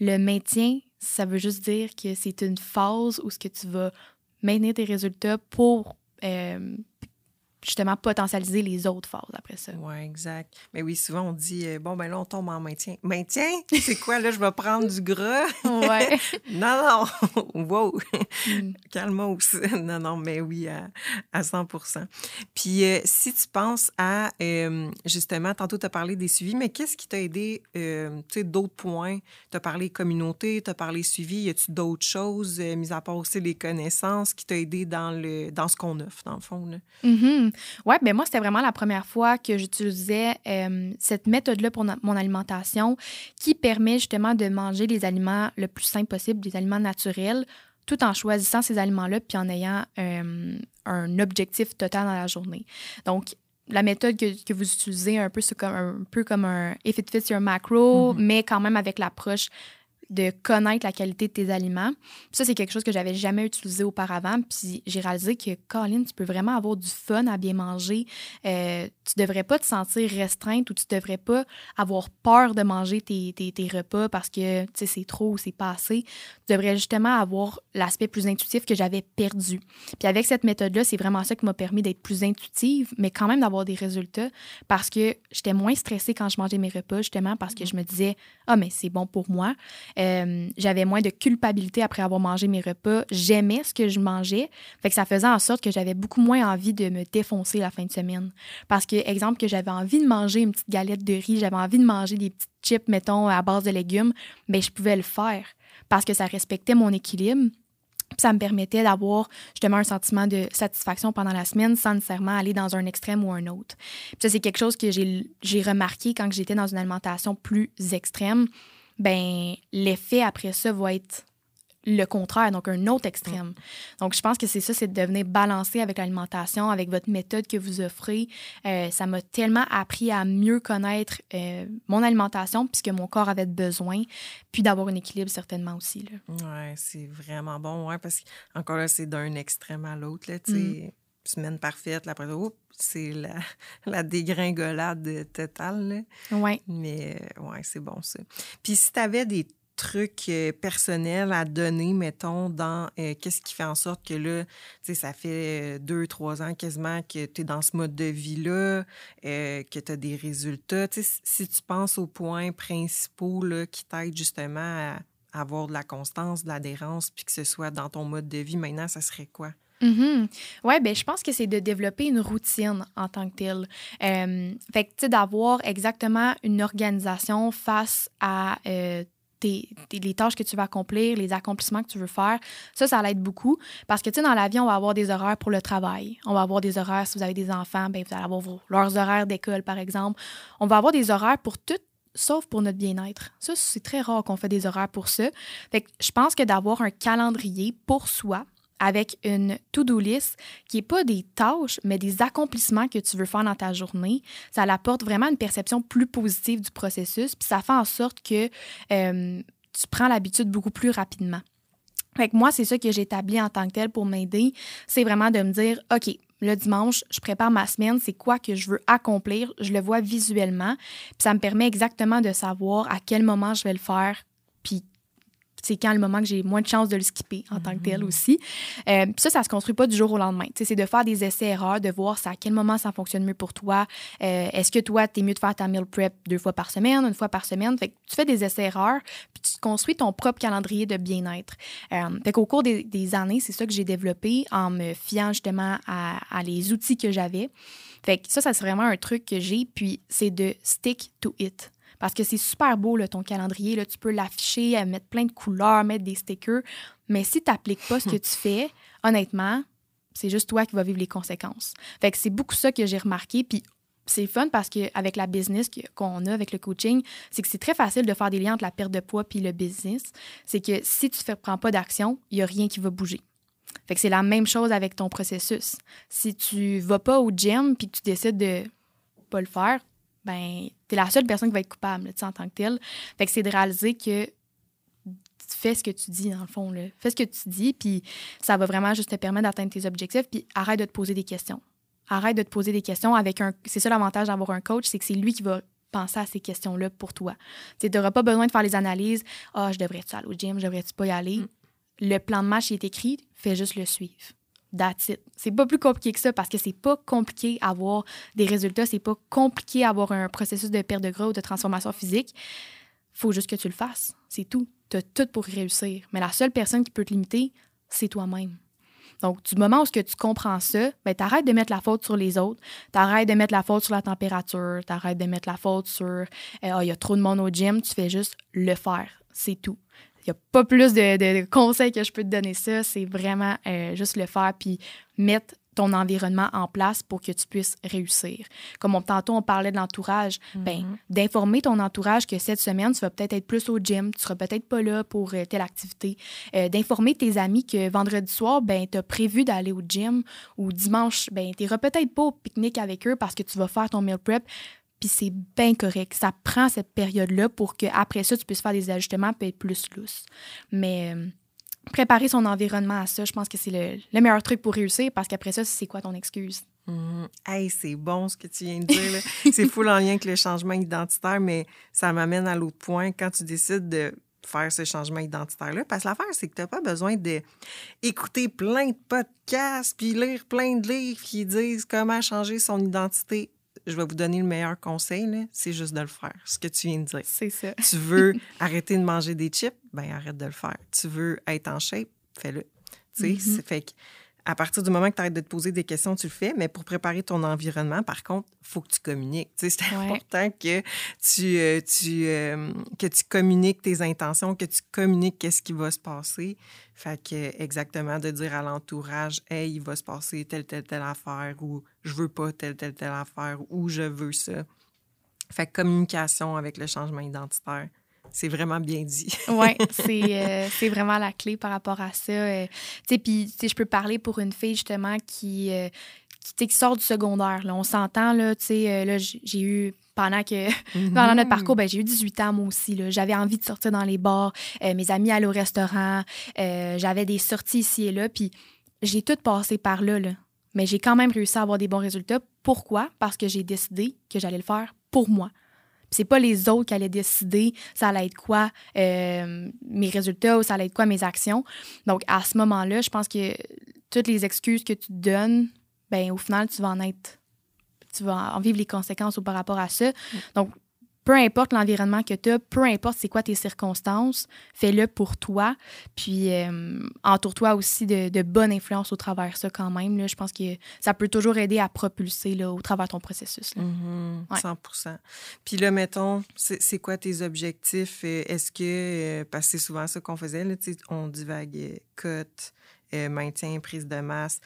le maintien, ça veut juste dire que c'est une phase où ce que tu vas maintenir tes résultats pour euh, justement potentialiser les autres phases après ça. Oui, exact. Mais oui, souvent on dit euh, bon ben là on tombe en maintien. Maintien, c'est quoi là je vais prendre du gras? Ouais. non non. wow. Mm. Calmos. non non, mais oui à, à 100 Puis euh, si tu penses à euh, justement tantôt tu as parlé des suivis, mais qu'est-ce qui t'a aidé tu sais d'autres points? Tu as parlé communauté, tu as parlé suivi, y a-tu d'autres choses mis à part aussi les connaissances qui t'a aidé dans le dans ce qu'on offre dans le fond là? Mm-hmm. Oui, ben moi, c'était vraiment la première fois que j'utilisais euh, cette méthode-là pour mon alimentation qui permet justement de manger les aliments le plus simple possible, des aliments naturels, tout en choisissant ces aliments-là puis en ayant euh, un objectif total dans la journée. Donc, la méthode que, vous utilisez, un peu, c'est comme, un peu comme un if it fits your macro, mm-hmm. mais quand même avec l'approche de connaître la qualité de tes aliments. ça, c'est quelque chose que j'avais jamais utilisé auparavant. Puis j'ai réalisé que, Colin, tu peux vraiment avoir du fun à bien manger. Euh, tu devrais pas te sentir restreinte ou tu devrais pas avoir peur de manger tes, tes, repas parce que c'est trop ou c'est pas assez. Tu devrais justement avoir l'aspect plus intuitif que j'avais perdu. Puis avec cette méthode-là, c'est vraiment ça qui m'a permis d'être plus intuitive, mais quand même d'avoir des résultats parce que j'étais moins stressée quand je mangeais mes repas, justement parce que je me disais, ah, mais c'est bon pour moi. Euh, j'avais moins de culpabilité après avoir mangé mes repas. J'aimais ce que je mangeais. Fait que ça faisait en sorte que j'avais beaucoup moins envie de me défoncer la fin de semaine. Parce que, exemple, que j'avais envie de manger une petite galette de riz, j'avais envie de manger des petites chips, mettons, à base de légumes, mais je pouvais le faire parce que ça respectait mon équilibre. ça me permettait d'avoir justement un sentiment de satisfaction pendant la semaine sans nécessairement aller dans un extrême ou un autre. Ça, c'est quelque chose que j'ai remarqué quand j'étais dans une alimentation plus extrême ben l'effet après ça va être le contraire, donc un autre extrême. Donc, je pense que c'est ça, c'est de devenir balancé avec l'alimentation, avec votre méthode que vous offrez. Euh, ça m'a tellement appris à mieux connaître euh, mon alimentation, puisque mon corps avait besoin, puis d'avoir un équilibre certainement aussi. Oui, c'est vraiment bon, ouais, parce qu'encore là, c'est d'un extrême à l'autre. sais. Mm. Semaine parfaite, là, après, c'est la, la, dégringolade totale. Oui. Mais euh, ouais, c'est bon ça. Puis si tu avais des trucs euh, personnels à donner, mettons, dans euh, qu'est-ce qui fait en sorte que là, tu sais, ça fait deux, trois ans quasiment que tu es dans ce mode de vie-là, que tu as des résultats. Tu sais, si tu penses aux points principaux là, qui t'aident justement à avoir de la constance, de l'adhérence, puis que ce soit dans ton mode de vie, maintenant, ça serait quoi? Mm Oui, ben, je pense que c'est de développer une routine en tant que telle. Euh, fait que, tu d'avoir exactement une organisation face à euh, tes, les tâches que tu vas accomplir, les accomplissements que tu veux faire, ça, ça l'aide beaucoup. Parce que, tu sais, dans la vie, on va avoir des horaires pour le travail. On va avoir des horaires, si vous avez des enfants, ben, vous allez avoir leurs horaires d'école, par exemple. On va avoir des horaires pour tout sauf pour notre bien-être. Ça, c'est très rare qu'on fait des horaires pour ça. Fait que je pense que d'avoir un calendrier pour soi, avec une to-do list qui n'est pas des tâches, mais des accomplissements que tu veux faire dans ta journée. Ça apporte vraiment une perception plus positive du processus, puis ça fait en sorte que euh, tu prends l'habitude beaucoup plus rapidement. Fait moi, c'est ça que j'ai établi en tant que tel pour m'aider. C'est vraiment de me dire, OK, le dimanche, je prépare ma semaine, c'est quoi que je veux accomplir, je le vois visuellement, puis ça me permet exactement de savoir à quel moment je vais le faire, puis c'est quand le moment que j'ai moins de chances de le skipper en tant que tel mm-hmm. aussi. Euh, puis ça, ça se construit pas du jour au lendemain. C'est de faire des essais-erreurs, de voir à quel moment ça fonctionne mieux pour toi. Euh, est-ce que toi, tu es mieux de faire ta meal prep deux fois par semaine, une fois par semaine? Fait que tu fais des essais-erreurs, puis tu construis ton propre calendrier de bien-être. Euh, fait qu'au cours des, années, c'est ça que j'ai développé en me fiant justement à, à les outils que j'avais. Fait que ça, ça c'est vraiment un truc que j'ai, puis c'est de stick to it. Parce que c'est super beau, là, ton calendrier. Là, tu peux l'afficher, mettre plein de couleurs, mettre des stickers. Mais si tu n'appliques pas ce que tu fais, honnêtement, c'est juste toi qui vas vivre les conséquences. Fait que c'est beaucoup ça que j'ai remarqué. Puis c'est fun parce qu'avec la business qu'on a, avec le coaching, c'est que c'est très facile de faire des liens entre la perte de poids puis le business. C'est que si tu ne prends pas d'action, il n'y a rien qui va bouger. Fait que c'est la même chose avec ton processus. Si tu vas pas au gym puis que tu décides de pas le faire, ben, tu es la seule personne qui va être coupable en tant que telle. Fait que c'est de réaliser que tu fais ce que tu dis, dans le fond. Là. Fais ce que tu dis, puis ça va vraiment juste te permettre d'atteindre tes objectifs, puis arrête de te poser des questions. Arrête de te poser des questions avec un. C'est ça l'avantage d'avoir un coach, c'est que c'est lui qui va penser à ces questions-là pour toi. Tu n'auras pas besoin de faire les analyses. Ah, oh, je devrais-tu aller au gym, je devrais-tu pas y aller? Mm. Le plan de match est écrit, fais juste le suivre. C'est pas plus compliqué que ça parce que c'est pas compliqué avoir des résultats, c'est pas compliqué avoir un processus de perte de gras ou de transformation physique. Faut juste que tu le fasses. C'est tout. Tu as tout pour réussir. Mais la seule personne qui peut te limiter, c'est toi-même. Donc, du moment où ce que tu comprends ça, ben, t'arrêtes de mettre la faute sur les autres, t'arrêtes de mettre la faute sur la température, t'arrêtes de mettre la faute sur euh, ah, il y a trop de monde au gym, tu fais juste le faire. C'est tout. Il n'y a pas plus de, conseils que je peux te donner ça. C'est vraiment euh, juste le faire puis mettre ton environnement en place pour que tu puisses réussir. Comme on, tantôt, on parlait de l'entourage, ben, mm-hmm. d'informer ton entourage que cette semaine, tu vas peut-être être plus au gym, tu seras peut-être pas là pour euh, telle activité. Euh, d'informer tes amis que vendredi soir, ben, tu as prévu d'aller au gym ou dimanche, ben, tu n'iras peut-être pas au pique-nique avec eux parce que tu vas faire ton meal prep puis c'est bien correct. Ça prend cette période-là pour qu'après ça, tu puisses faire des ajustements et être plus lousse. Mais euh, préparer son environnement à ça, je pense que c'est le, meilleur truc pour réussir parce qu'après ça, c'est quoi ton excuse? Mmh. Hey, c'est bon ce que tu viens de dire. c'est fou en lien avec le changement identitaire, mais ça m'amène à l'autre point. Quand tu décides de faire ce changement identitaire-là. Parce que l'affaire, c'est que tu n'as pas besoin d'écouter plein de podcasts puis lire plein de livres qui disent comment changer son identité je vais vous donner le meilleur conseil, c'est juste de le faire, ce que tu viens de dire. C'est ça. tu veux arrêter de manger des chips, ben arrête de le faire. Tu veux être en shape, fais-le. Tu sais, mm-hmm. fait que à partir du moment que tu arrêtes de te poser des questions, tu le fais. Mais pour préparer ton environnement, par contre, il faut que tu communiques. c'est important que tu, euh, tu, euh, que tu communiques tes intentions, que tu communiques qu'est-ce qui va se passer. Fait que, exactement, de dire à l'entourage, hey, il va se passer telle, telle, telle affaire, ou je veux pas telle, telle, telle affaire, ou je veux ça. Fait que communication avec le changement identitaire, c'est vraiment bien dit. oui, euh, c'est vraiment la clé par rapport à ça. Euh, tu sais, puis je peux parler pour une fille justement qui, euh, qui, sort du secondaire. Là. On s'entend, là, tu sais, là, j'ai eu pendant que pendant notre parcours, ben, j'ai eu 18 ans moi aussi. J'avais envie de sortir dans les bars, mes amis allaient au restaurant, j'avais des sorties ici et là, puis j'ai tout passé par là, là. Mais j'ai quand même réussi à avoir des bons résultats. Pourquoi? Parce que j'ai décidé que j'allais le faire pour moi c'est pas les autres qui allaient décider ça allait être quoi euh, mes résultats ou ça allait être quoi mes actions. Donc, à ce moment-là, je pense que toutes les excuses que tu donnes, ben au final, tu vas en être, tu vas en vivre les conséquences ou par rapport à ça. Mm. Donc, peu importe l'environnement que tu as, peu importe c'est quoi tes circonstances, fais-le pour toi. Puis euh, entoure-toi aussi de, bonnes influences au travers de ça quand même. Là. Je pense que ça peut toujours aider à propulser là, au travers de ton processus. 100 mm-hmm. Puis là, mettons, c'est quoi tes objectifs? Euh, est-ce que, euh, parce que c'est souvent ça qu'on faisait, là, on divaguait cote, maintien, prise de masse.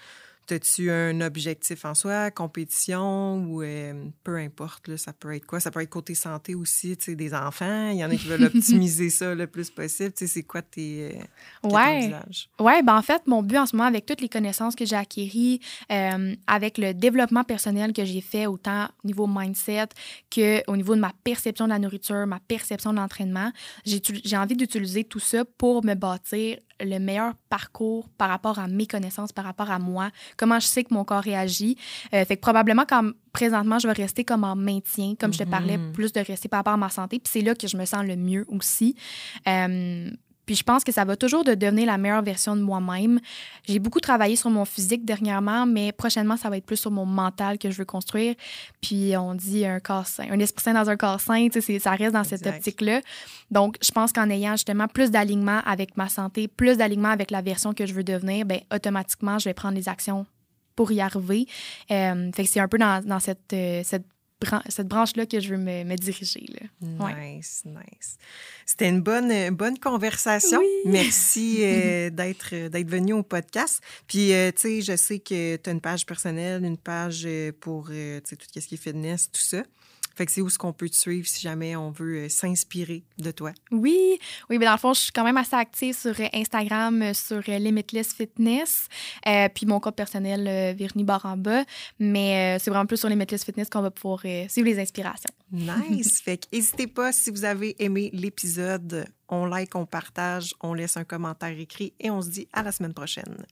As-tu un objectif en soi, compétition ou euh, peu importe, là, ça peut être quoi? Ça peut être côté santé aussi, tu sais, des enfants. Il y en a qui veulent optimiser ça le plus possible. Tu sais, c'est quoi tes, euh, ouais. Ouais, ben en fait, mon but en ce moment, avec toutes les connaissances que j'ai acquises, euh, avec le développement personnel que j'ai fait, autant au niveau mindset qu'au niveau de ma perception de la nourriture, ma perception de l'entraînement, j'ai envie d'utiliser tout ça pour me bâtir le meilleur parcours par rapport à mes connaissances, par rapport à moi, comment je sais que mon corps réagit. Euh, fait que probablement, comme présentement, je vais rester comme en maintien, comme je te parlais, mhm. plus de rester par rapport à ma santé. Puis c'est là que je me sens le mieux aussi. Euh, Puis je pense que ça va toujours de devenir la meilleure version de moi-même. J'ai beaucoup travaillé sur mon physique dernièrement, mais prochainement, ça va être plus sur mon mental que je veux construire. Puis on dit un corps sain, un esprit sain dans un corps sain, ça reste dans cette optique-là. Donc, je pense qu'en ayant justement plus d'alignement avec ma santé, plus d'alignement avec la version que je veux devenir, bien, automatiquement, je vais prendre les actions pour y arriver. Euh, fait que c'est un peu dans, dans cette, euh, cette cette branche-là que je veux me, diriger. Nice, nice. C'était une bonne, bonne conversation. Merci euh, d'être, d'être venu au podcast. Puis, euh, tu sais, je sais que tu as une page personnelle, une page euh, pour, tout ce qui est fitness, tout ça. Fait que c'est où ce qu'on peut te suivre si jamais on veut euh, s'inspirer de toi? Oui, oui, mais dans le fond, je suis quand même assez active sur euh, Instagram, euh, sur Limitless Fitness, puis mon compte personnel, Virginie Baramba. Mais c'est vraiment plus sur Limitless Fitness qu'on va pouvoir suivre les inspirations. Nice! fait que n'hésitez pas si vous avez aimé l'épisode, on like, on partage, on laisse un commentaire écrit et on se dit à la semaine prochaine.